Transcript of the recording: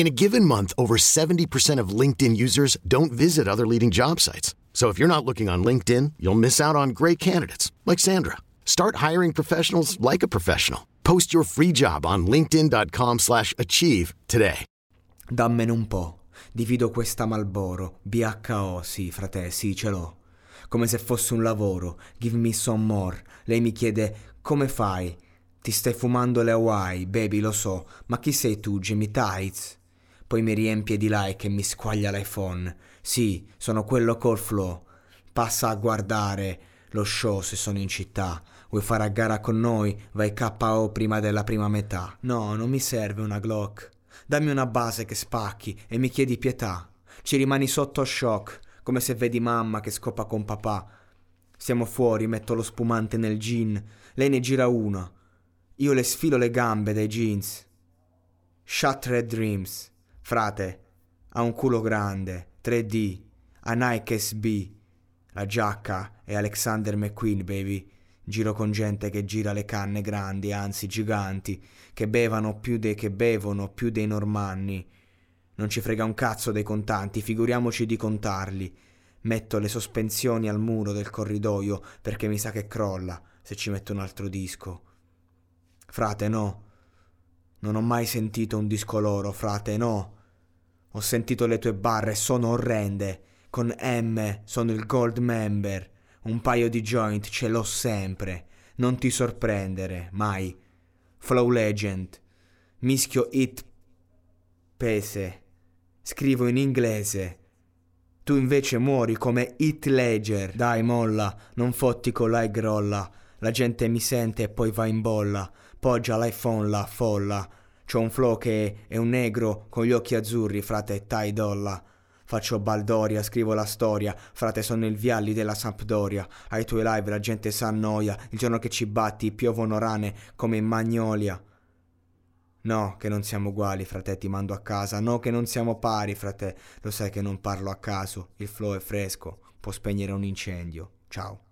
In a given month, over 70% of LinkedIn users don't visit other leading job sites. So if you're not looking on LinkedIn, you'll miss out on great candidates like Sandra. Start hiring professionals like a professional. Post your free job on linkedin.com slash achieve today. Dammene un po'. Divido questa Malboro. BHO, sì, frate, sì, ce l'ho. Come se fosse un lavoro. Give me some more. Lei mi chiede, come fai? Ti stai fumando le Hawaii, baby, lo so. Ma chi sei tu, Jimmy Tights? Poi mi riempie di like e mi squaglia l'iPhone. Sì, sono quello col flow. Passa a guardare lo show se sono in città. Vuoi fare a gara con noi? Vai KO prima della prima metà. No, non mi serve una Glock. Dammi una base che spacchi e mi chiedi pietà. Ci rimani sotto shock, come se vedi mamma che scopa con papà. Siamo fuori, metto lo spumante nel gin. Lei ne gira una. Io le sfilo le gambe dai jeans. Shattered Dreams. Frate, ha un culo grande, 3D, a Nike SB. La giacca è Alexander McQueen, baby. Giro con gente che gira le canne grandi, anzi giganti, che bevano più dei che bevono, più dei normanni. Non ci frega un cazzo dei contanti, figuriamoci di contarli. Metto le sospensioni al muro del corridoio perché mi sa che crolla se ci metto un altro disco. Frate, no. Non ho mai sentito un disco loro, frate, no. Ho sentito le tue barre, sono orrende. Con M sono il gold member. Un paio di joint ce l'ho sempre. Non ti sorprendere, mai. Flow Legend. Mischio it pese. Scrivo in inglese. Tu invece muori come Hit Ledger. Dai, molla, non fotti con la grolla. La gente mi sente e poi va in bolla. Poggia l'iPhone la folla. C'ho un flow che è un negro con gli occhi azzurri, frate Ty Dolla. Faccio baldoria, scrivo la storia, frate sono il vialli della Sampdoria. Ai tuoi live la gente s'annoia, il giorno che ci batti piovono rane come in Magnolia. No, che non siamo uguali, frate, ti mando a casa. No, che non siamo pari, frate. Lo sai che non parlo a caso. Il flow è fresco, può spegnere un incendio. Ciao.